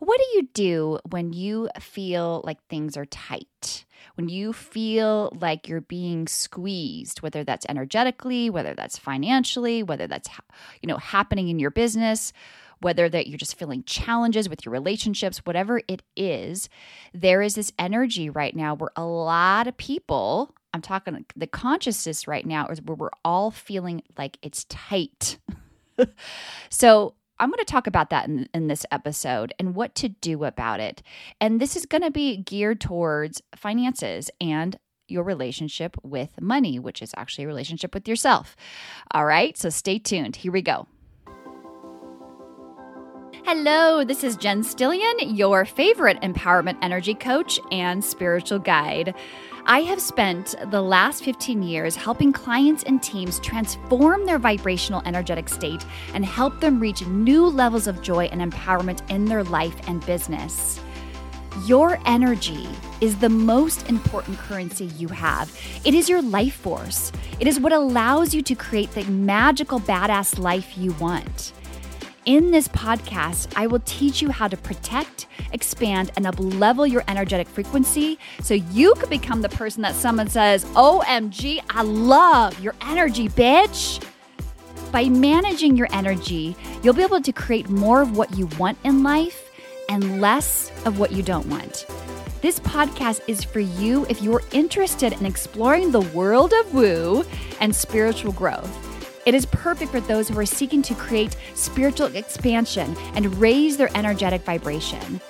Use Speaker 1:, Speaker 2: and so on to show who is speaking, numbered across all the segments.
Speaker 1: What do you do when you feel like things are tight? When you feel like you're being squeezed, whether that's energetically, whether that's financially, whether that's you know happening in your business, whether that you're just feeling challenges with your relationships, whatever it is, there is this energy right now where a lot of people, I'm talking the consciousness right now is where we're all feeling like it's tight. so I'm going to talk about that in, in this episode and what to do about it. And this is going to be geared towards finances and your relationship with money, which is actually a relationship with yourself. All right, so stay tuned. Here we go. Hello, this is Jen Stillion, your favorite empowerment energy coach and spiritual guide. I have spent the last 15 years helping clients and teams transform their vibrational energetic state and help them reach new levels of joy and empowerment in their life and business. Your energy is the most important currency you have. It is your life force. It is what allows you to create the magical, badass life you want. In this podcast, I will teach you how to protect, expand, and uplevel your energetic frequency so you can become the person that someone says, OMG, I love your energy, bitch. By managing your energy, you'll be able to create more of what you want in life and less of what you don't want. This podcast is for you if you're interested in exploring the world of woo and spiritual growth. It is perfect for those who are seeking to create spiritual expansion and raise their energetic vibration.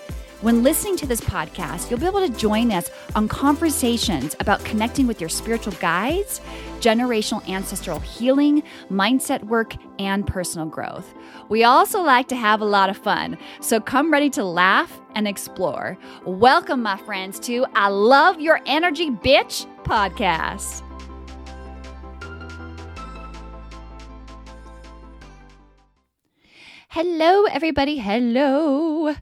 Speaker 1: When listening to this podcast, you'll be able to join us on conversations about connecting with your spiritual guides, generational ancestral healing, mindset work, and personal growth. We also like to have a lot of fun, so come ready to laugh and explore. Welcome, my friends, to I Love Your Energy Bitch podcast. Hello, everybody. Hello.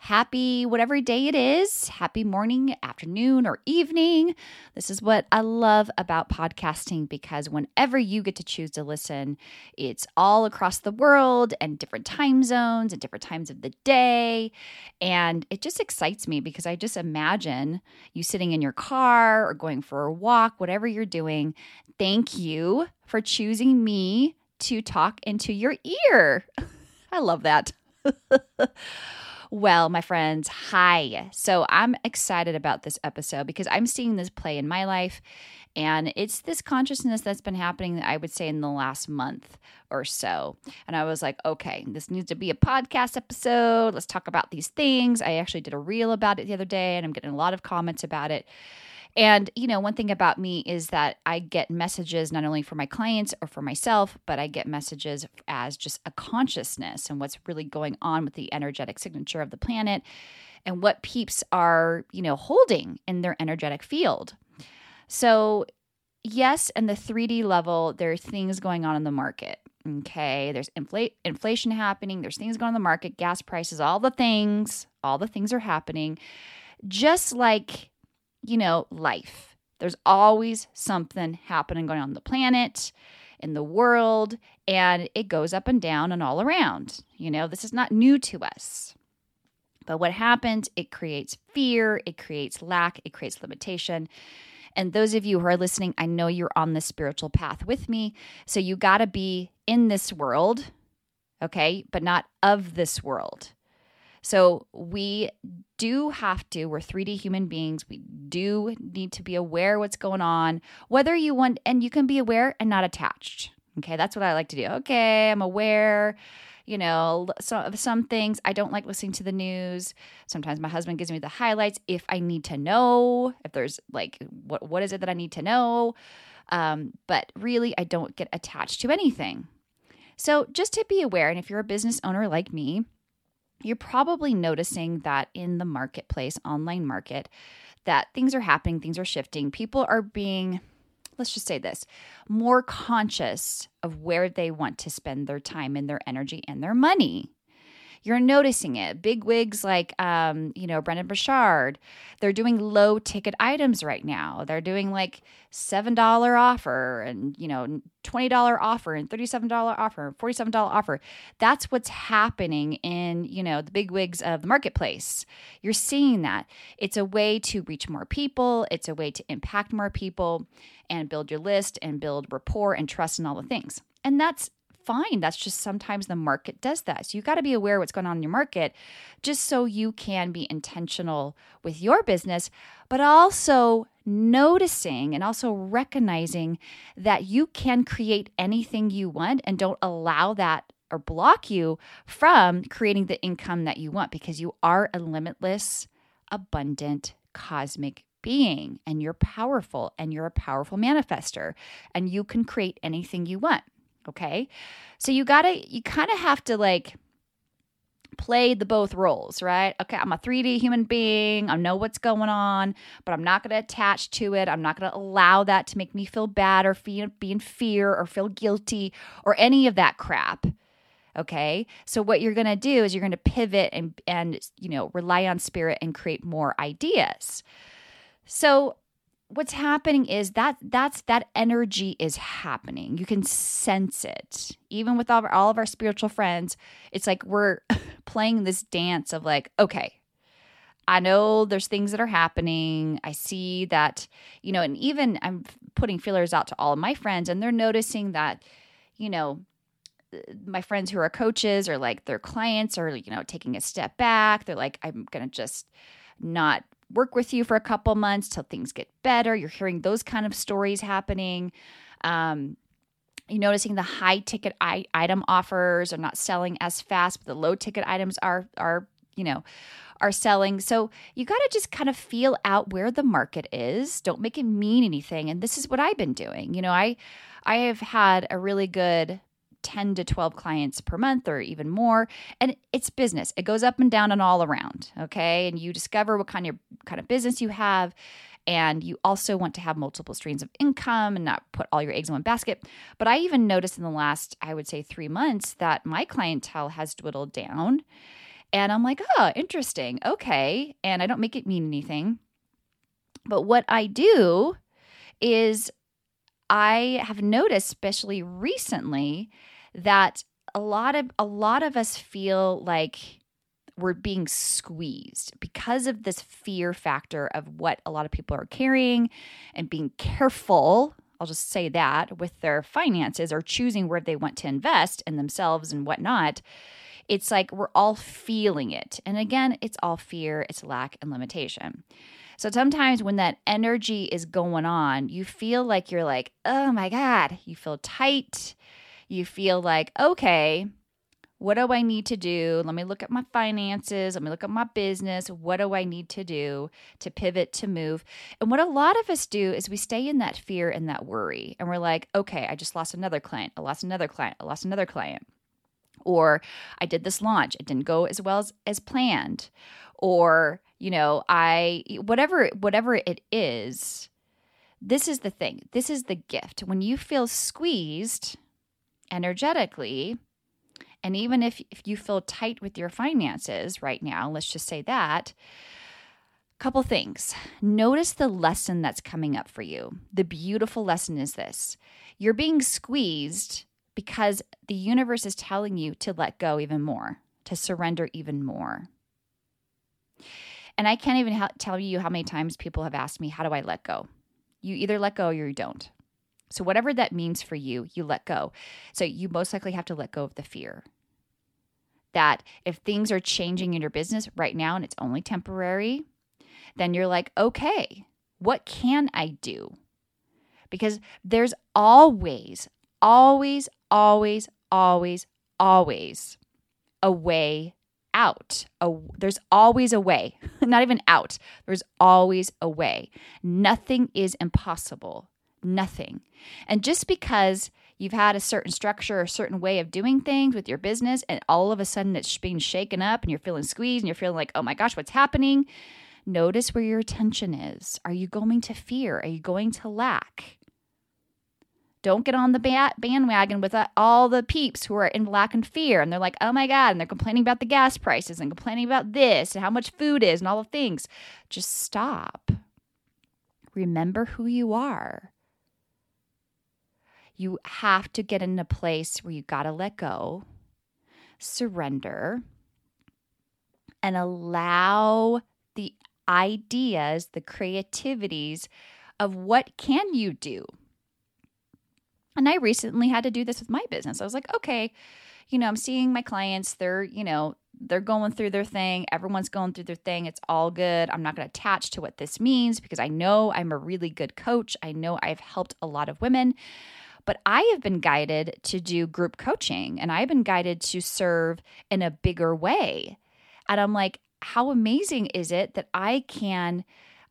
Speaker 1: Happy whatever day it is. Happy morning, afternoon, or evening. This is what I love about podcasting because whenever you get to choose to listen, it's all across the world and different time zones and different times of the day. And it just excites me because I just imagine you sitting in your car or going for a walk, whatever you're doing. Thank you for choosing me to talk into your ear. I love that. well, my friends, hi. So I'm excited about this episode because I'm seeing this play in my life. And it's this consciousness that's been happening, I would say, in the last month or so. And I was like, okay, this needs to be a podcast episode. Let's talk about these things. I actually did a reel about it the other day, and I'm getting a lot of comments about it. And, you know, one thing about me is that I get messages not only for my clients or for myself, but I get messages as just a consciousness and what's really going on with the energetic signature of the planet and what peeps are, you know, holding in their energetic field. So, yes, in the 3D level, there are things going on in the market. Okay, there's infl- inflation happening, there's things going on in the market, gas prices, all the things, all the things are happening. Just like you know, life. There's always something happening going on the planet, in the world, and it goes up and down and all around. You know, this is not new to us. But what happens, it creates fear, it creates lack, it creates limitation. And those of you who are listening, I know you're on this spiritual path with me. So you got to be in this world, okay, but not of this world. So we do have to, we're 3D human beings. We do need to be aware what's going on, whether you want, and you can be aware and not attached. Okay, that's what I like to do. Okay, I'm aware you know, some some things I don't like listening to the news. Sometimes my husband gives me the highlights if I need to know if there's like what what is it that I need to know. Um, but really, I don't get attached to anything. So just to be aware, and if you're a business owner like me, you're probably noticing that in the marketplace, online market, that things are happening, things are shifting. People are being, let's just say this, more conscious of where they want to spend their time and their energy and their money. You're noticing it. Big wigs like, um, you know, Brendon Burchard, they're doing low ticket items right now. They're doing like $7 offer and, you know, $20 offer and $37 offer, $47 offer. That's what's happening in, you know, the big wigs of the marketplace. You're seeing that. It's a way to reach more people, it's a way to impact more people and build your list and build rapport and trust and all the things. And that's fine. That's just sometimes the market does that. So you got to be aware what's going on in your market just so you can be intentional with your business, but also noticing and also recognizing that you can create anything you want and don't allow that or block you from creating the income that you want because you are a limitless, abundant, cosmic being and you're powerful and you're a powerful manifester and you can create anything you want. Okay. So you gotta, you kind of have to like play the both roles, right? Okay, I'm a 3D human being. I know what's going on, but I'm not going to attach to it. I'm not going to allow that to make me feel bad or feel, be in fear or feel guilty or any of that crap. Okay. So what you're going to do is you're going to pivot and, and, you know, rely on spirit and create more ideas. So what's happening is that that's that energy is happening. You can sense it. Even with all of, our, all of our spiritual friends it's like we're playing this dance of like okay i know there's things that are happening. I see that you know and even i'm putting feelers out to all of my friends and they're noticing that you know uh, my friends who are coaches or like their clients are you know taking a step back. They're like i'm gonna just not work with you for a couple months till things get better. You're hearing those kind of stories happening. Um, you're noticing the high ticket item offers are not selling as fast, but the low ticket items are are you know are selling. So you got to just kind of feel out where the market is. Don't make it mean anything. And this is what I've been doing. You know, I I have had a really good 10 to 12 clients per month or even more. And it's business. It goes up and down and all around okay? And you discover what kind of kind of business you have. And you also want to have multiple streams of income and not put all your eggs in one basket. But i even noticed in the last i would say 3 months that my clientele has dwindled down. And i'm like oh interesting. Okay. And i don't make it mean anything. But what i do is I have noticed, especially recently, that a lot of a lot of us feel like we're being squeezed because of this fear factor of what a lot of people are carrying and being careful I'll just say that with their finances or choosing where they want to invest in themselves and whatnot. It's like we're all feeling it. And again, it's all fear, it's lack and limitation. So sometimes when that energy is going on, you feel like you're like, oh my God, you feel tight you feel like, okay, what do I need to do? Let me look at my finances. Let me look at my business. What do I need to do to pivot, to move? And what a lot of us do is we stay in that fear and that worry. And we're like, okay, I just lost another client. I lost another client. I lost another client. Or I did this launch. It didn't go as well as, as planned. Or, you know, I, whatever, whatever it is, this is the thing. This is the gift. When you feel squeezed, energetically. And even if, if you feel tight with your finances right now, let's just say that, couple things. Notice the lesson that's coming up for you. The beautiful lesson is this you're being squeezed because the universe is telling you to let go even more, to surrender even more. And I can't even ha- tell you how many times people have asked me, How do I let go? You either let go or you don't. So, whatever that means for you, you let go. So, you most likely have to let go of the fear that if things are changing in your business right now and it's only temporary, then you're like, okay, what can I do? Because there's always, always, always, always, always a way out. A, there's always a way, not even out. There's always a way. Nothing is impossible nothing. And just because you've had a certain structure or a certain way of doing things with your business and all of a sudden it's being shaken up and you're feeling squeezed and you're feeling like, oh my gosh, what's happening? Notice where your attention is. Are you going to fear? Are you going to lack? Don't get on the ba- bandwagon with uh, all the peeps who are in lack and fear. And they're like, oh my God. And they're complaining about the gas prices and complaining about this and how much food is and all the things. Just stop. Remember who you are. You have to get in a place where you got to let go, surrender, and allow the ideas, the creativities of what can you do and I recently had to do this with my business. I was like, okay, you know, I'm seeing my clients, they're, you know, they're going through their thing. Everyone's going through their thing. It's all good. I'm not going to attach to what this means because I know I'm a really good coach. I know I've helped a lot of women, but I have been guided to do group coaching and I've been guided to serve in a bigger way. And I'm like, how amazing is it that I can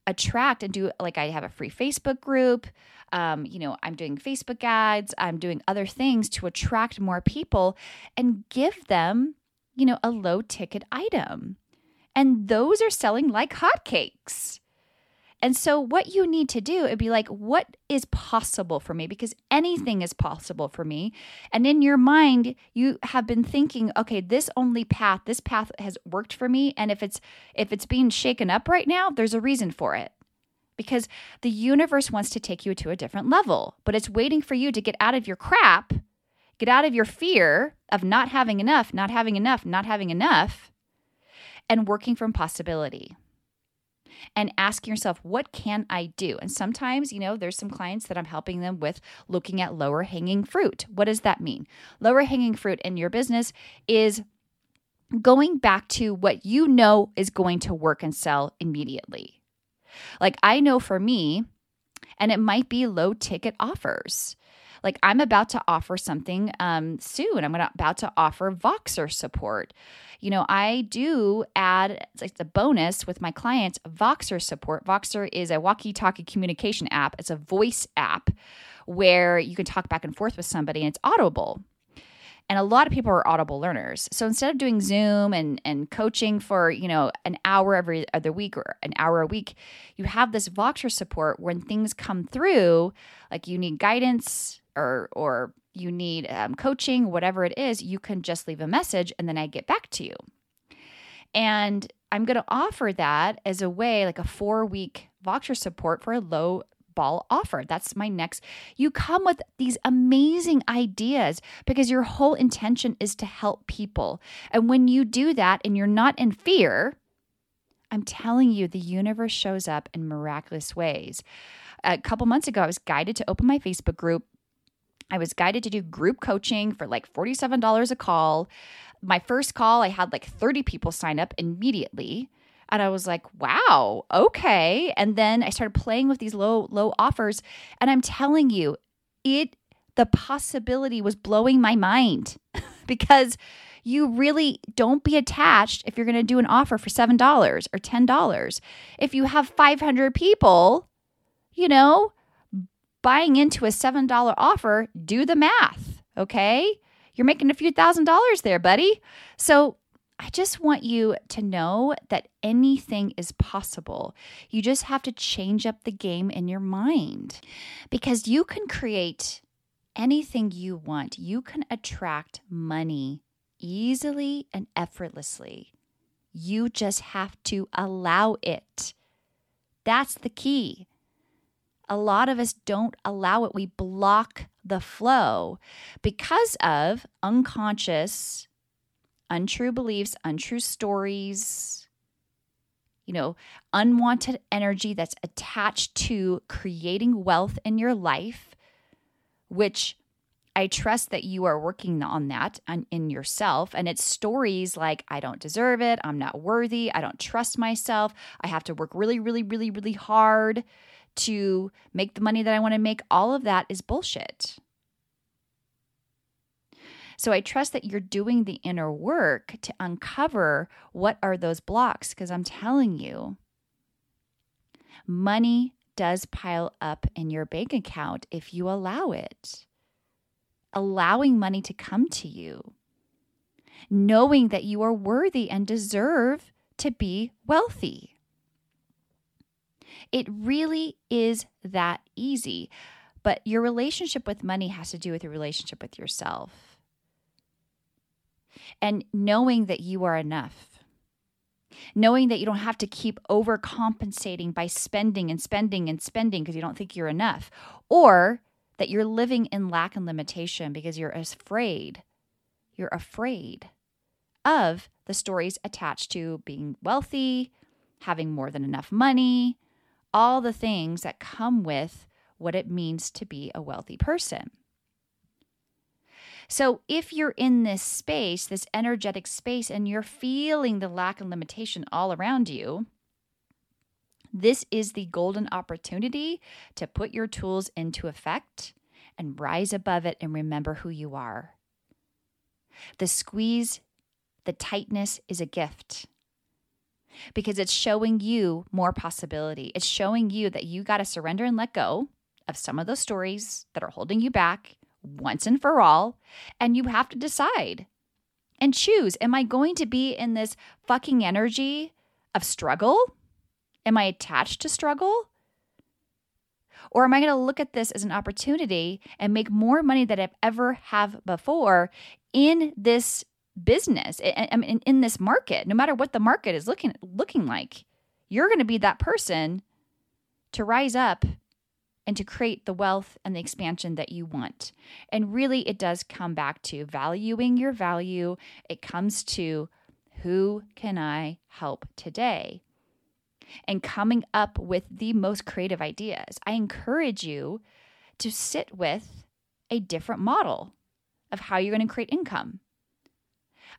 Speaker 1: attract and do like I have a free Facebook group. Um, you know, I'm doing Facebook ads, I'm doing other things to attract more people and give them, you know, a low ticket item. And those are selling like hotcakes. And so, what you need to do, it'd be like, what is possible for me? Because anything is possible for me. And in your mind, you have been thinking, okay, this only path, this path has worked for me. And if it's if it's being shaken up right now, there's a reason for it. Because the universe wants to take you to a different level, but it's waiting for you to get out of your crap, get out of your fear of not having enough, not having enough, not having enough, and working from possibility and asking yourself, what can I do? And sometimes, you know, there's some clients that I'm helping them with looking at lower hanging fruit. What does that mean? Lower hanging fruit in your business is going back to what you know is going to work and sell immediately. Like I know for me, and it might be low ticket offers. Like I'm about to offer something um, soon. I'm gonna, about to offer Voxer support. You know, I do add it's like the bonus with my clients Voxer support. Voxer is a walkie-talkie communication app. It's a voice app where you can talk back and forth with somebody, and it's audible. And a lot of people are audible learners. So instead of doing Zoom and, and coaching for, you know, an hour every other week or an hour a week, you have this Voxer support when things come through, like you need guidance or or you need um, coaching, whatever it is, you can just leave a message and then I get back to you. And I'm going to offer that as a way, like a four week Voxer support for a low ball offer. That's my next. You come with these amazing ideas because your whole intention is to help people. And when you do that and you're not in fear, I'm telling you, the universe shows up in miraculous ways. A couple months ago, I was guided to open my Facebook group I was guided to do group coaching for like $47 a call. My first call, I had like 30 people sign up immediately. And I was like, wow, okay. And then I started playing with these low, low offers. And I'm telling you, it, the possibility was blowing my mind because you really don't be attached if you're going to do an offer for $7 or $10. If you have 500 people, you know, buying into a $7 offer, do the math, okay? You're making a few thousand dollars there, buddy. So I just want you to know that anything is possible. You just have to change up the game in your mind because you can create anything you want. You can attract money easily and effortlessly. You just have to allow it. That's the key a lot of us don't allow it. We block the flow because of unconscious, untrue beliefs, untrue stories, you know, unwanted energy that's attached to creating wealth in your life, which I trust that you are working on that in yourself. And it's stories like, I don't deserve it. I'm not worthy. I don't trust myself. I have to work really, really, really, really hard to make the money that I want to make, all of that is bullshit. So I trust that you're doing the inner work to uncover what are those blocks because I'm telling you, money does pile up in your bank account if you allow it. Allowing money to come to you, knowing that you are worthy and deserve to be wealthy. It really is that easy. But your relationship with money has to do with your relationship with yourself. And knowing that you are enough knowing that you don't have to keep overcompensating by spending and spending and spending because you don't think you're enough, or that you're living in lack and limitation because you're afraid. You're afraid of the stories attached to being wealthy, having more than enough money, all the things that come with what it means to be a wealthy person. So if you're in this space, this energetic space, and you're feeling the lack and limitation all around you, this is the golden opportunity to put your tools into effect and rise above it and remember who you are. The squeeze, the tightness is a gift because it's showing you more possibility. It's showing you that you got to surrender and let go of some of those stories that are holding you back once and for all. And you have to decide and choose Am I going to be in this fucking energy of struggle? Am I attached to struggle? Or am I going to look at this as an opportunity and make more money than I've ever have before in this business, I mean, in this market, no matter what the market is looking looking like, you're going to be that person to rise up and to create the wealth and the expansion that you want. And really, it does come back to valuing your value. It comes to who can I help today? And coming up with the most creative ideas. I encourage you to sit with a different model of how you're going to create income.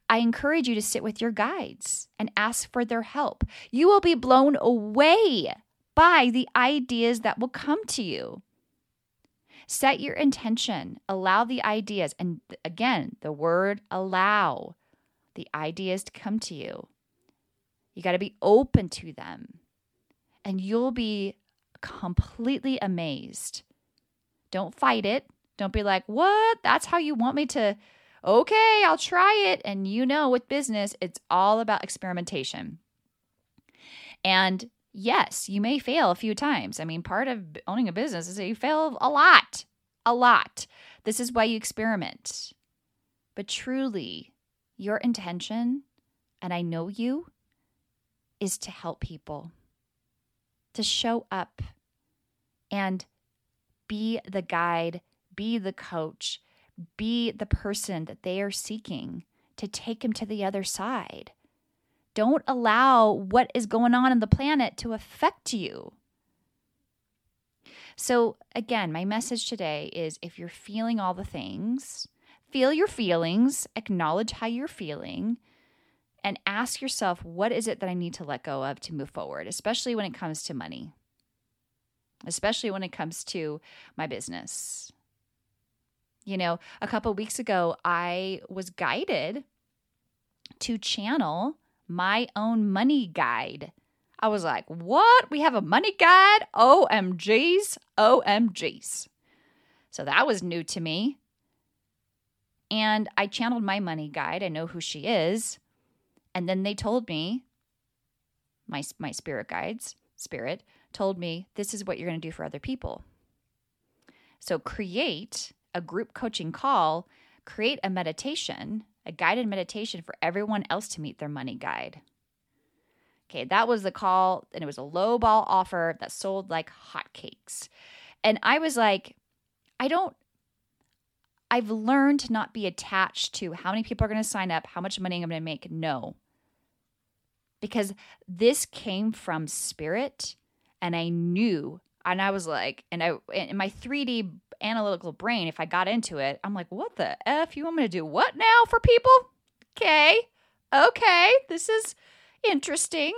Speaker 1: I encourage you to sit with your guides and ask for their help. You will be blown away by the ideas that will come to you. Set your intention, allow the ideas, and again, the word allow the ideas to come to you. You got to be open to them, and you'll be completely amazed. Don't fight it. Don't be like, what? That's how you want me to? Okay, I'll try it. And you know, with business, it's all about experimentation. And yes, you may fail a few times. I mean, part of owning a business is that you fail a lot, a lot. This is why you experiment. But truly, your intention, and I know you, is to help people, to show up and be the guide, be the coach, be the person that they are seeking to take them to the other side. Don't allow what is going on in the planet to affect you. So, again, my message today is if you're feeling all the things, feel your feelings, acknowledge how you're feeling, and ask yourself, what is it that I need to let go of to move forward, especially when it comes to money, especially when it comes to my business. You know, a couple weeks ago, I was guided to channel my own money guide. I was like, what? We have a money guide? OMGs, OMGs. So that was new to me. And I channeled my money guide. I know who she is. And then they told me, my, my spirit guides, spirit, told me, this is what you're going to do for other people. So create a group coaching call, create a meditation a guided meditation for everyone else to meet their money guide. Okay, that was the call, and it was a low ball offer that sold like hotcakes. And I was like, I don't, I've learned to not be attached to how many people are going to sign up, how much money I'm going to make. No. Because this came from spirit, and I knew, and I was like, and I, in my 3D analytical brain, if I got into it, I'm like, what the F? You want me to do what now for people? Okay. Okay. This is interesting.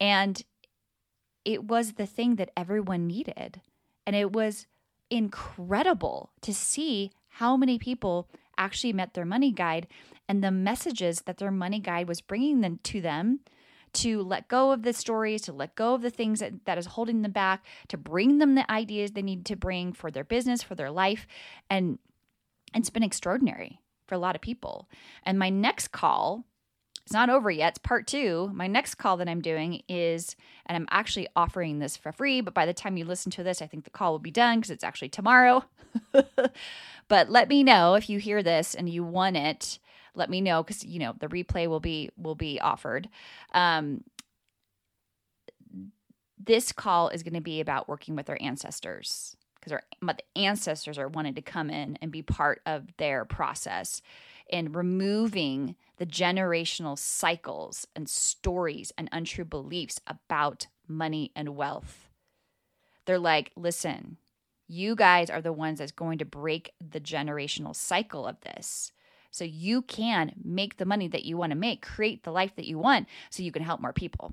Speaker 1: And it was the thing that everyone needed. And it was incredible to see how many people actually met their money guide and the messages that their money guide was bringing them to them to let go of the stories, to let go of the things that, that is holding them back, to bring them the ideas they need to bring for their business, for their life. And it's been extraordinary for a lot of people. And my next call it's not over yet. It's part two. My next call that I'm doing is, and I'm actually offering this for free, but by the time you listen to this, I think the call will be done because it's actually tomorrow. but let me know if you hear this and you want it. Let me know because you know the replay will be will be offered. Um, this call is going to be about working with our ancestors because our the ancestors are wanting to come in and be part of their process and removing the generational cycles and stories and untrue beliefs about money and wealth. They're like, listen, you guys are the ones that's going to break the generational cycle of this. So you can make the money that you want to make, create the life that you want, so you can help more people.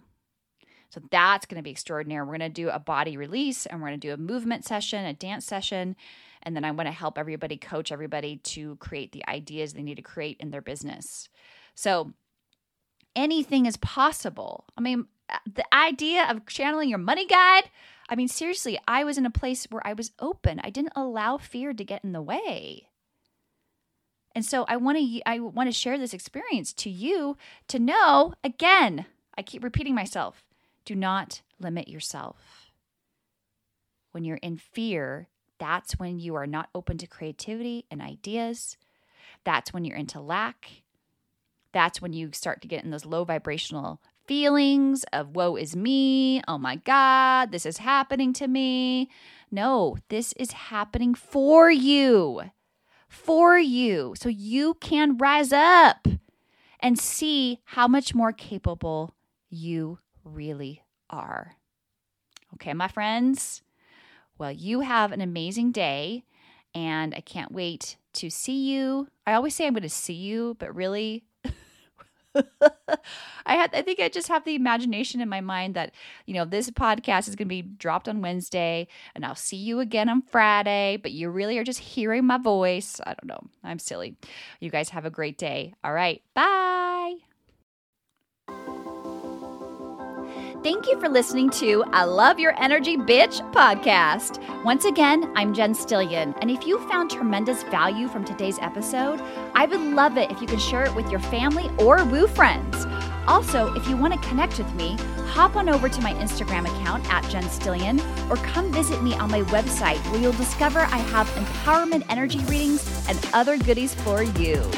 Speaker 1: So that's going to be extraordinary. We're going to do a body release and we're going to do a movement session, a dance session. And then I want to help everybody, coach everybody to create the ideas they need to create in their business. So anything is possible. I mean, uh, the idea of channeling your money guide, I mean, seriously, I was in a place where I was open. I didn't allow fear to get in the way. And so I want to I want to share this experience to you to know again, I keep repeating myself. Do not limit yourself. When you're in fear, that's when you are not open to creativity and ideas. That's when you're into lack. That's when you start to get in those low vibrational feelings of woe is me. Oh my God, this is happening to me. No, this is happening for you. For you. So you can rise up and see how much more capable you really are. Okay, my friends? Well, you have an amazing day, and I can't wait to see you. I always say I'm going to see you, but really, I had I think I just have the imagination in my mind that, you know, this podcast is going to be dropped on Wednesday and I'll see you again on Friday, but you really are just hearing my voice. I don't know. I'm silly. You guys have a great day. All right. Bye. Thank you for listening to I Love Your Energy Bitch podcast. Once again, I'm Jen Stillion, and if you found tremendous value from today's episode, I would love it if you could share it with your family or woo friends. Also, if you want to connect with me, hop on over to my Instagram account at Jen Stillion or come visit me on my website where you'll discover I have empowerment energy readings and other goodies for you.